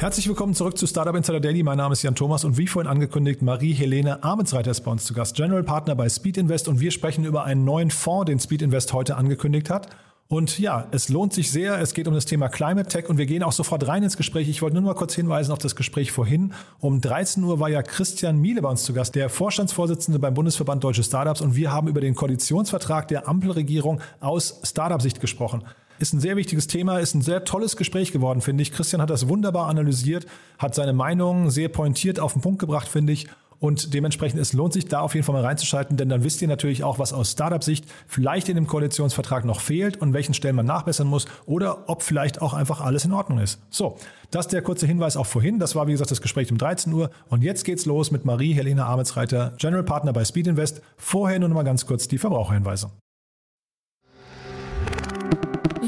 Herzlich willkommen zurück zu Startup Insider Daily. Mein Name ist Jan Thomas und wie vorhin angekündigt, Marie-Helene Amensreiter ist bei uns zu Gast, General Partner bei Speed Invest und wir sprechen über einen neuen Fonds, den Speed Invest heute angekündigt hat. Und ja, es lohnt sich sehr. Es geht um das Thema Climate Tech und wir gehen auch sofort rein ins Gespräch. Ich wollte nur mal kurz hinweisen auf das Gespräch vorhin. Um 13 Uhr war ja Christian Miele bei uns zu Gast, der Vorstandsvorsitzende beim Bundesverband Deutsche Startups und wir haben über den Koalitionsvertrag der Ampelregierung aus Startup-Sicht gesprochen. Ist ein sehr wichtiges Thema, ist ein sehr tolles Gespräch geworden, finde ich. Christian hat das wunderbar analysiert, hat seine Meinung sehr pointiert auf den Punkt gebracht, finde ich. Und dementsprechend, es lohnt sich da auf jeden Fall mal reinzuschalten, denn dann wisst ihr natürlich auch, was aus Startup-Sicht vielleicht in dem Koalitionsvertrag noch fehlt und welchen Stellen man nachbessern muss oder ob vielleicht auch einfach alles in Ordnung ist. So, das der kurze Hinweis auch vorhin. Das war, wie gesagt, das Gespräch um 13 Uhr. Und jetzt geht's los mit Marie-Helena Ametsreiter, General Partner bei Speed Invest. Vorher nur noch mal ganz kurz die Verbraucherhinweise.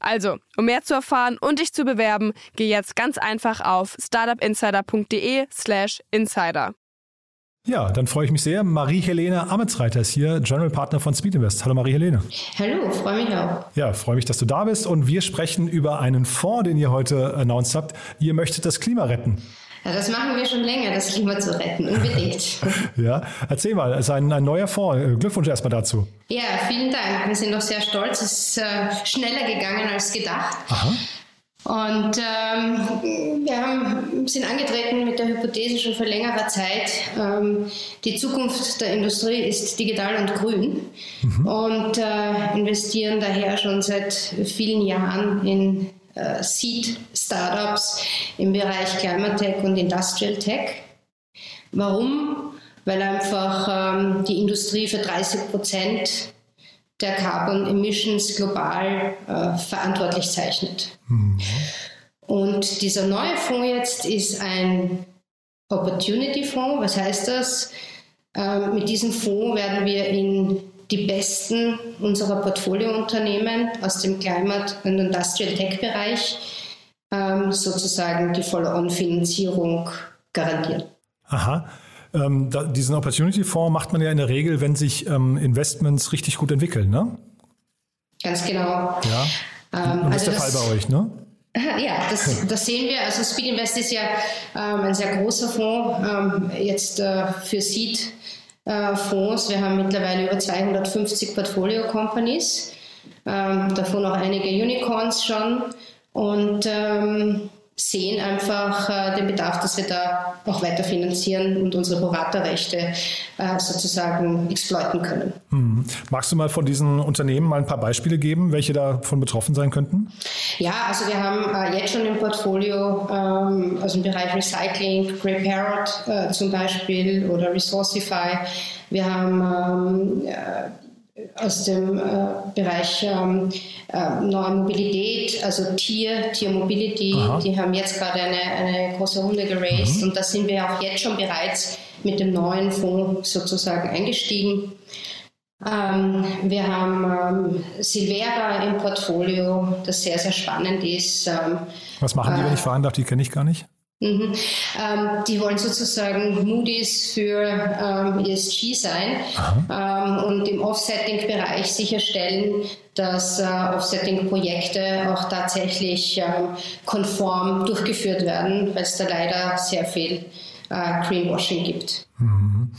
Also, um mehr zu erfahren und dich zu bewerben, geh jetzt ganz einfach auf startupinsider.de/slash insider. Ja, dann freue ich mich sehr. Marie-Helene Ametsreiter ist hier, General Partner von Speed Invest. Hallo Marie-Helene. Hallo, freue mich auch. Ja, freue mich, dass du da bist und wir sprechen über einen Fonds, den ihr heute announced habt. Ihr möchtet das Klima retten. Ja, das machen wir schon länger, das Klima zu retten, unbedingt. ja, erzähl mal, es ist ein, ein neuer Fonds. Glückwunsch erstmal dazu. Ja, vielen Dank. Wir sind auch sehr stolz. Es ist äh, schneller gegangen als gedacht. Aha. Und ähm, wir haben, sind angetreten mit der Hypothese schon vor längerer Zeit, ähm, die Zukunft der Industrie ist digital und grün mhm. und äh, investieren daher schon seit vielen Jahren in äh, Seed-Startups im Bereich Climate Tech und Industrial Tech. Warum? Weil einfach ähm, die Industrie für 30 Prozent der Carbon Emissions global äh, verantwortlich zeichnet. Mhm. Und dieser neue Fonds jetzt ist ein Opportunity Fonds. Was heißt das? Ähm, mit diesem Fonds werden wir in die besten unserer Portfoliounternehmen aus dem Climate- und Industrial Tech-Bereich ähm, sozusagen die Follow-on-Finanzierung garantieren. Aha. Ähm, da, diesen Opportunity-Fonds macht man ja in der Regel, wenn sich ähm, Investments richtig gut entwickeln, ne? Ganz genau. Ja. Ähm, und das ist der Fall bei euch, ne? Ja, das, das, sehen wir. Also Speed Invest ist ja ähm, ein sehr großer Fonds, ähm, jetzt äh, für Seed äh, Fonds. Wir haben mittlerweile über 250 Portfolio-Companies, ähm, davon auch einige Unicorns schon und ähm, sehen einfach äh, den Bedarf, dass wir da auch weiter finanzieren und unsere Beraterrechte äh, sozusagen exploiten können. Hm. Magst du mal von diesen Unternehmen mal ein paar Beispiele geben, welche davon betroffen sein könnten? Ja, also wir haben äh, jetzt schon im Portfolio, ähm, also im Bereich Recycling, Prepared äh, zum Beispiel oder Resourcify. Wir haben ähm, aus dem äh, Bereich ähm, äh, neuer Mobilität, also Tier, Tier Mobility, Aha. die haben jetzt gerade eine, eine große Runde geraced mhm. und da sind wir auch jetzt schon bereits mit dem neuen Fonds sozusagen eingestiegen. Ähm, wir haben ähm, Silvera im Portfolio, das sehr, sehr spannend ist. Ähm, Was machen die, wenn ich äh, fragen darf? Die kenne ich gar nicht. Mhm. Ähm, die wollen sozusagen Moody's für ähm, ESG sein ähm, und im Offsetting-Bereich sicherstellen, dass äh, Offsetting-Projekte auch tatsächlich ähm, konform durchgeführt werden, weil es da leider sehr viel äh, Greenwashing gibt. Mhm.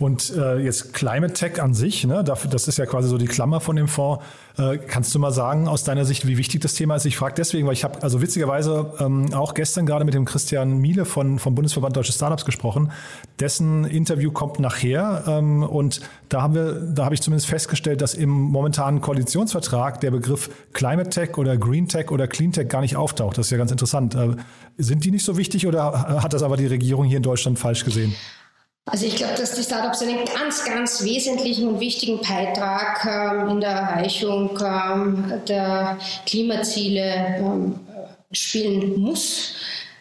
Und äh, jetzt Climate Tech an sich, ne, dafür, das ist ja quasi so die Klammer von dem Fonds. Äh, kannst du mal sagen aus deiner Sicht, wie wichtig das Thema ist? Ich frage deswegen, weil ich habe also witzigerweise ähm, auch gestern gerade mit dem Christian Miele von, vom Bundesverband Deutsche Startups gesprochen. Dessen Interview kommt nachher ähm, und da haben wir, da habe ich zumindest festgestellt, dass im momentanen Koalitionsvertrag der Begriff Climate Tech oder Green Tech oder Clean Tech gar nicht auftaucht. Das ist ja ganz interessant. Äh, sind die nicht so wichtig oder hat das aber die Regierung hier in Deutschland falsch gesehen? Also ich glaube, dass die Startups einen ganz, ganz wesentlichen und wichtigen Beitrag ähm, in der Erreichung ähm, der Klimaziele ähm, spielen muss.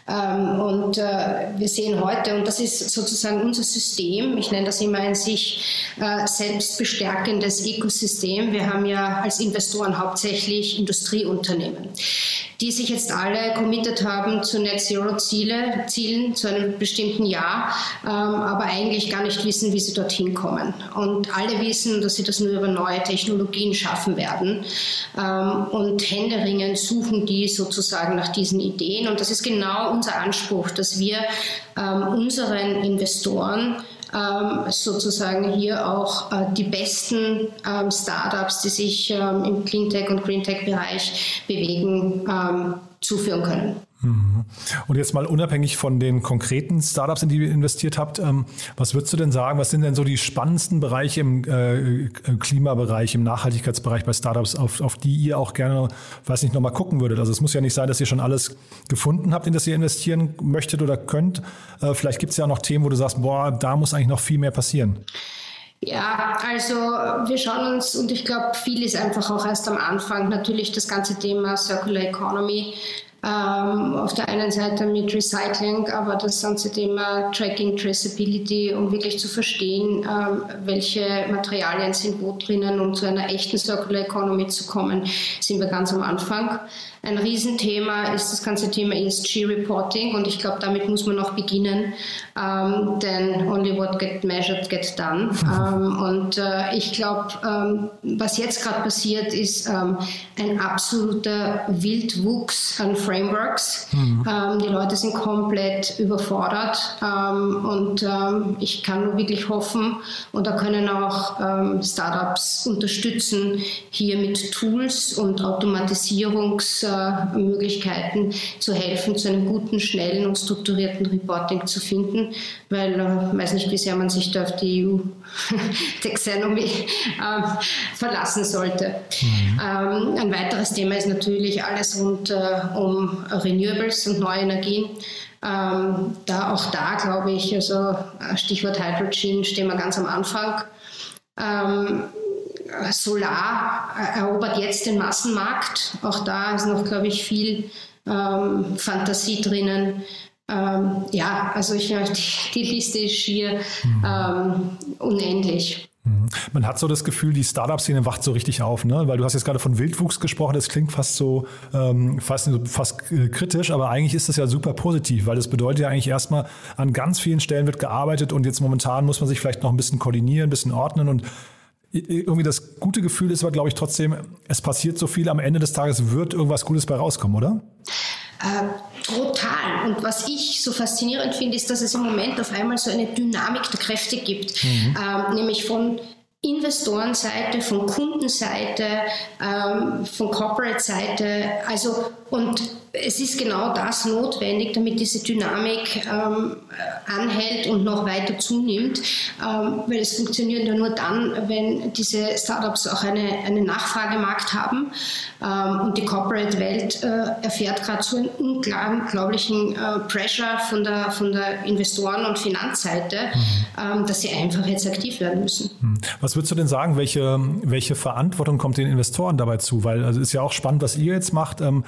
Ähm, und äh, wir sehen heute, und das ist sozusagen unser System, ich nenne das immer ein sich äh, selbst bestärkendes Ökosystem. Wir haben ja als Investoren hauptsächlich Industrieunternehmen die sich jetzt alle committed haben zu Net Zero Ziele, Zielen zu einem bestimmten Jahr, ähm, aber eigentlich gar nicht wissen, wie sie dorthin kommen. Und alle wissen, dass sie das nur über neue Technologien schaffen werden. Ähm, und händeringend suchen die sozusagen nach diesen Ideen. Und das ist genau unser Anspruch, dass wir ähm, unseren Investoren sozusagen hier auch äh, die besten ähm, Startups, die sich ähm, im Cleantech und Greentech-Bereich bewegen, ähm, zuführen können. Mhm. Und jetzt mal unabhängig von den konkreten Startups, in die ihr investiert habt, ähm, was würdest du denn sagen, was sind denn so die spannendsten Bereiche im äh, Klimabereich, im Nachhaltigkeitsbereich bei Startups, auf, auf die ihr auch gerne, weiß nicht, nochmal gucken würdet? Also es muss ja nicht sein, dass ihr schon alles gefunden habt, in das ihr investieren möchtet oder könnt. Äh, vielleicht gibt es ja auch noch Themen, wo du sagst, boah, da muss eigentlich noch viel mehr passieren. Ja, also wir schauen uns, und ich glaube, viel ist einfach auch erst am Anfang, natürlich das ganze Thema Circular Economy ähm, auf der einen Seite mit Recycling, aber das ganze Thema Tracking, Traceability, um wirklich zu verstehen, ähm, welche Materialien sind wo drinnen, um zu einer echten Circular Economy zu kommen, sind wir ganz am Anfang. Ein Riesenthema ist das ganze Thema ESG-Reporting und ich glaube, damit muss man noch beginnen, ähm, denn only what get measured get done. Ähm, und äh, ich glaube, ähm, was jetzt gerade passiert, ist ähm, ein absoluter Wildwuchs an Frameworks. Mhm. Ähm, die Leute sind komplett überfordert ähm, und ich kann nur wirklich hoffen, und da können auch Startups unterstützen, hier mit Tools und Automatisierungs- äh, zu helfen, zu einem guten, schnellen und strukturierten Reporting zu finden, weil ich äh, weiß nicht, wie sehr man sich da auf die EU-Taxonomie äh, verlassen sollte. Mhm. Ähm, ein weiteres Thema ist natürlich alles rund äh, um Renewables und neue Energien. Ähm, da auch da glaube ich, also äh, Stichwort Hydrogen stehen wir ganz am Anfang. Ähm, Solar erobert jetzt den Massenmarkt. Auch da ist noch, glaube ich, viel ähm, Fantasie drinnen. Ähm, ja, also ich, die, die Liste ist schier ähm, unendlich. Mhm. Man hat so das Gefühl, die Startup-Szene wacht so richtig auf, ne? Weil du hast jetzt gerade von Wildwuchs gesprochen, das klingt fast so ähm, fast, fast äh, kritisch, aber eigentlich ist das ja super positiv, weil das bedeutet ja eigentlich erstmal, an ganz vielen Stellen wird gearbeitet und jetzt momentan muss man sich vielleicht noch ein bisschen koordinieren, ein bisschen ordnen und irgendwie das gute Gefühl ist aber, glaube ich, trotzdem, es passiert so viel, am Ende des Tages wird irgendwas Gutes bei rauskommen, oder? Äh, total. Und was ich so faszinierend finde, ist, dass es im Moment auf einmal so eine Dynamik der Kräfte gibt, mhm. ähm, nämlich von Investorenseite, von Kundenseite, ähm, von Corporate-Seite. Also und es ist genau das notwendig, damit diese Dynamik ähm, anhält und noch weiter zunimmt, ähm, weil es funktioniert ja nur dann, wenn diese Startups auch eine, einen Nachfragemarkt haben ähm, und die Corporate-Welt äh, erfährt gerade so einen unglaublichen äh, Pressure von der, von der Investoren- und Finanzseite, mhm. ähm, dass sie einfach jetzt aktiv werden müssen. Mhm. Was würdest du denn sagen, welche, welche Verantwortung kommt den Investoren dabei zu? Weil also ist ja auch spannend, was ihr jetzt macht. Ähm,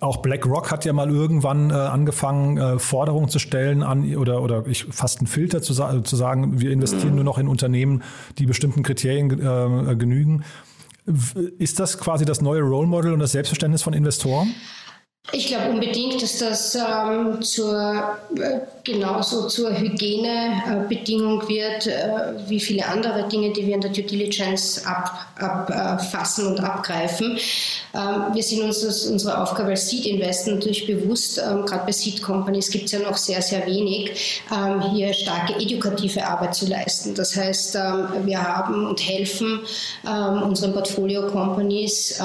auch BlackRock hat ja mal irgendwann äh, angefangen, äh, Forderungen zu stellen an oder, oder ich, fast einen Filter zu, zu sagen, wir investieren mhm. nur noch in Unternehmen, die bestimmten Kriterien äh, genügen. Ist das quasi das neue Role Model und das Selbstverständnis von Investoren? Ich glaube unbedingt, dass das ähm, zur, äh, genauso zur Hygienebedingung wird, äh, wie viele andere Dinge, die wir in der Due Diligence abfassen ab, und abgreifen. Ähm, wir sind uns das, unsere Aufgabe als Seed Investor natürlich bewusst, ähm, gerade bei Seed Companies gibt es ja noch sehr, sehr wenig, ähm, hier starke edukative Arbeit zu leisten. Das heißt, wir haben und helfen unseren Portfolio Companies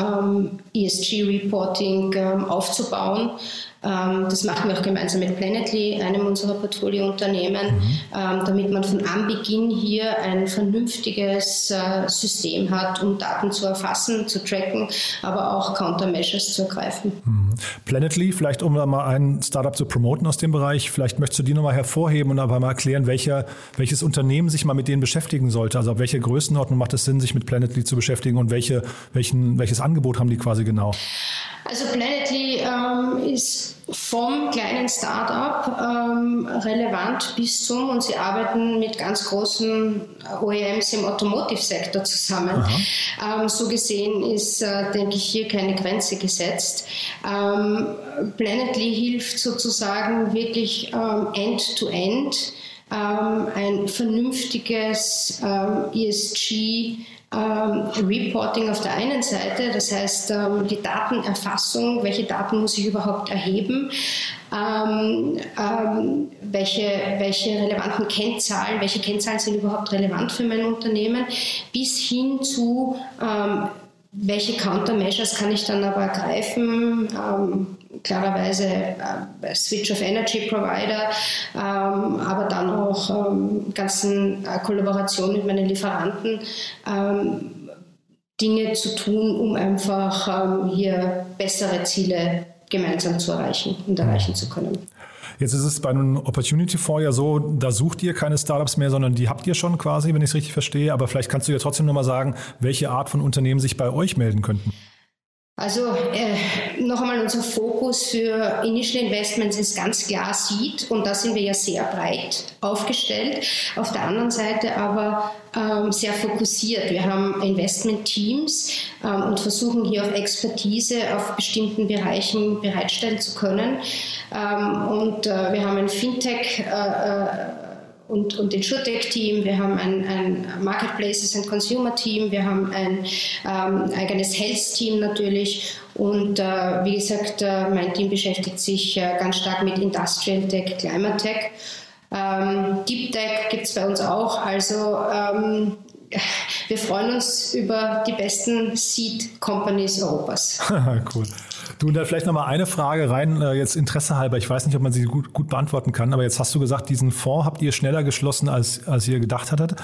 ESG Reporting aufzubauen das machen wir auch gemeinsam mit Planetly, einem unserer Portfoliounternehmen, mhm. ähm, damit man von Anbeginn hier ein vernünftiges äh, System hat, um Daten zu erfassen, zu tracken, aber auch Countermeasures zu ergreifen. Mhm. Planetly, vielleicht um da mal ein Startup zu promoten aus dem Bereich, vielleicht möchtest du die nochmal hervorheben und aber mal erklären, welcher, welches Unternehmen sich mal mit denen beschäftigen sollte. Also auf welche Größenordnung macht es Sinn, sich mit Planetly zu beschäftigen und welche, welchen, welches Angebot haben die quasi genau? Also Planetly ähm, ist vom kleinen Startup ähm, relevant bis zum und sie arbeiten mit ganz großen OEMs im Automotive-Sektor zusammen. Ähm, so gesehen ist, äh, denke ich, hier keine Grenze gesetzt. Ähm, Planetly hilft sozusagen wirklich ähm, end-to-end ähm, ein vernünftiges ähm, ESG ähm, Reporting auf der einen Seite, das heißt ähm, die Datenerfassung, welche Daten muss ich überhaupt erheben, ähm, ähm, welche, welche relevanten Kennzahlen, welche Kennzahlen sind überhaupt relevant für mein Unternehmen, bis hin zu ähm, welche Countermeasures kann ich dann aber ergreifen? Ähm, klarerweise äh, Switch of Energy Provider, ähm, aber dann auch ähm, ganzen äh, Kollaboration mit meinen Lieferanten. Ähm, Dinge zu tun, um einfach ähm, hier bessere Ziele gemeinsam zu erreichen und erreichen zu können. Jetzt ist es bei einem Opportunity Fonds ja so, da sucht ihr keine Startups mehr, sondern die habt ihr schon quasi, wenn ich es richtig verstehe. Aber vielleicht kannst du ja trotzdem nochmal sagen, welche Art von Unternehmen sich bei euch melden könnten. Also äh, noch einmal unser Fokus für Initial Investments ist ganz klar Seed und da sind wir ja sehr breit aufgestellt. Auf der anderen Seite aber ähm, sehr fokussiert. Wir haben Investment-Teams ähm, und versuchen hier auch Expertise auf bestimmten Bereichen bereitstellen zu können. Ähm, und äh, wir haben ein Fintech. Äh, äh und, und den SureTech-Team, wir haben ein, ein Marketplaces and Consumer-Team, wir haben ein ähm, eigenes Health-Team natürlich. Und äh, wie gesagt, äh, mein Team beschäftigt sich äh, ganz stark mit Industrial Tech, Climate Tech. Ähm, Deep Tech gibt es bei uns auch, also ähm, wir freuen uns über die besten Seed Companies Europas. cool. Du, und da vielleicht nochmal eine Frage rein, äh, jetzt Interesse halber. Ich weiß nicht, ob man sie gut, gut beantworten kann, aber jetzt hast du gesagt, diesen Fonds habt ihr schneller geschlossen, als, als ihr gedacht hattet.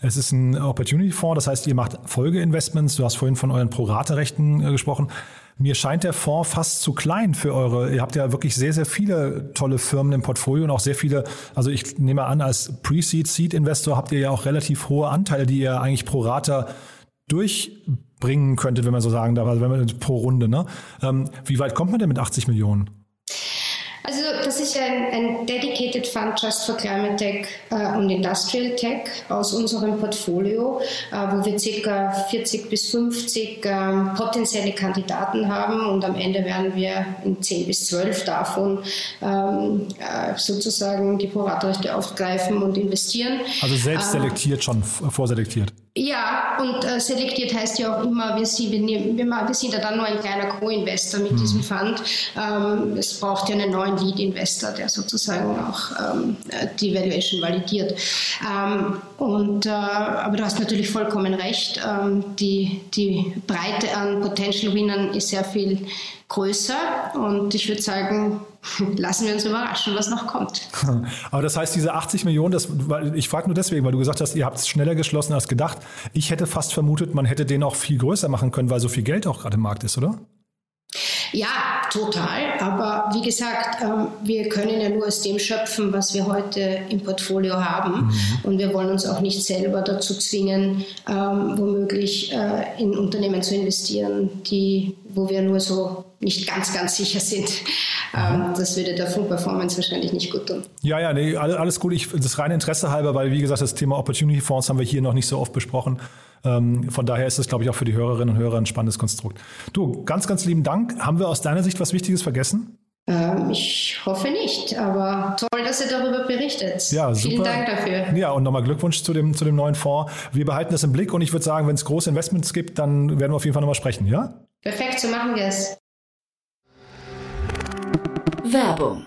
Es ist ein Opportunity-Fonds, das heißt, ihr macht Folgeinvestments. Du hast vorhin von euren Pro-Rate-Rechten äh, gesprochen. Mir scheint der Fonds fast zu klein für eure. Ihr habt ja wirklich sehr, sehr viele tolle Firmen im Portfolio und auch sehr viele, also ich nehme an, als Pre-Seed, Seed-Investor habt ihr ja auch relativ hohe Anteile, die ihr eigentlich pro Rata durchbringen könntet, wenn man so sagen darf, also wenn man pro Runde. Ne? Ähm, wie weit kommt man denn mit 80 Millionen? Also das ist ein, ein Dedicated Fund Just for Climate Tech äh, und Industrial Tech aus unserem Portfolio, äh, wo wir ca. 40 bis 50 äh, potenzielle Kandidaten haben und am Ende werden wir in 10 bis 12 davon ähm, äh, sozusagen die Proratrechte aufgreifen und investieren. Also selbst ähm, selektiert schon, vorselektiert. Ja, und äh, selektiert heißt ja auch immer, wir sind, wir, nehmen, wir, wir sind ja dann nur ein kleiner Co-Investor mit mhm. diesem Fund. Ähm, es braucht ja einen neuen Lead-Investor, der sozusagen auch ähm, die Valuation validiert. Ähm, und, äh, aber du hast natürlich vollkommen recht, ähm, die, die Breite an Potential Winnern ist sehr viel größer und ich würde sagen, lassen wir uns überraschen, was noch kommt. Aber das heißt, diese 80 Millionen, das, ich frage nur deswegen, weil du gesagt hast, ihr habt es schneller geschlossen als gedacht. Ich hätte fast vermutet, man hätte den auch viel größer machen können, weil so viel Geld auch gerade im Markt ist, oder? Ja, total. Aber wie gesagt, ähm, wir können ja nur aus dem schöpfen, was wir heute im Portfolio haben. Mhm. Und wir wollen uns auch nicht selber dazu zwingen, ähm, womöglich äh, in Unternehmen zu investieren, die, wo wir nur so nicht ganz, ganz sicher sind. Ähm, das würde der Full Performance wahrscheinlich nicht gut tun. Ja, ja, nee, alles gut. Ich, das reine Interesse halber, weil wie gesagt, das Thema Opportunity Fonds haben wir hier noch nicht so oft besprochen. Ähm, von daher ist es, glaube ich, auch für die Hörerinnen und Hörer ein spannendes Konstrukt. Du, ganz, ganz lieben Dank. Haben wir aus deiner Sicht was Wichtiges vergessen? Ähm, ich hoffe nicht, aber toll, dass ihr darüber berichtet. Ja, super. Vielen Dank dafür. Ja, und nochmal Glückwunsch zu dem, zu dem neuen Fonds. Wir behalten das im Blick und ich würde sagen, wenn es große Investments gibt, dann werden wir auf jeden Fall nochmal sprechen, ja? Perfekt, so machen wir es. Werbung.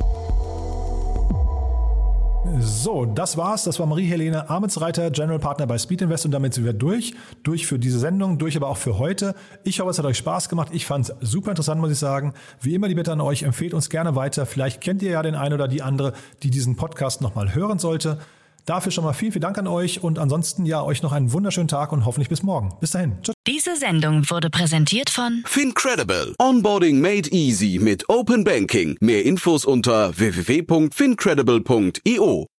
So, das war's. Das war Marie-Helene Amitsreiter, General Partner bei Speed Invest und damit sind wir durch. Durch für diese Sendung, durch aber auch für heute. Ich hoffe, es hat euch Spaß gemacht. Ich fand es super interessant, muss ich sagen. Wie immer die Bitte an euch, empfehlt uns gerne weiter. Vielleicht kennt ihr ja den einen oder die andere, die diesen Podcast nochmal hören sollte. Dafür schon mal vielen, vielen Dank an euch und ansonsten ja euch noch einen wunderschönen Tag und hoffentlich bis morgen. Bis dahin. Tschüss. Diese Sendung wurde präsentiert von Fincredible. Onboarding made easy mit Open Banking. Mehr Infos unter www.fincredible.io.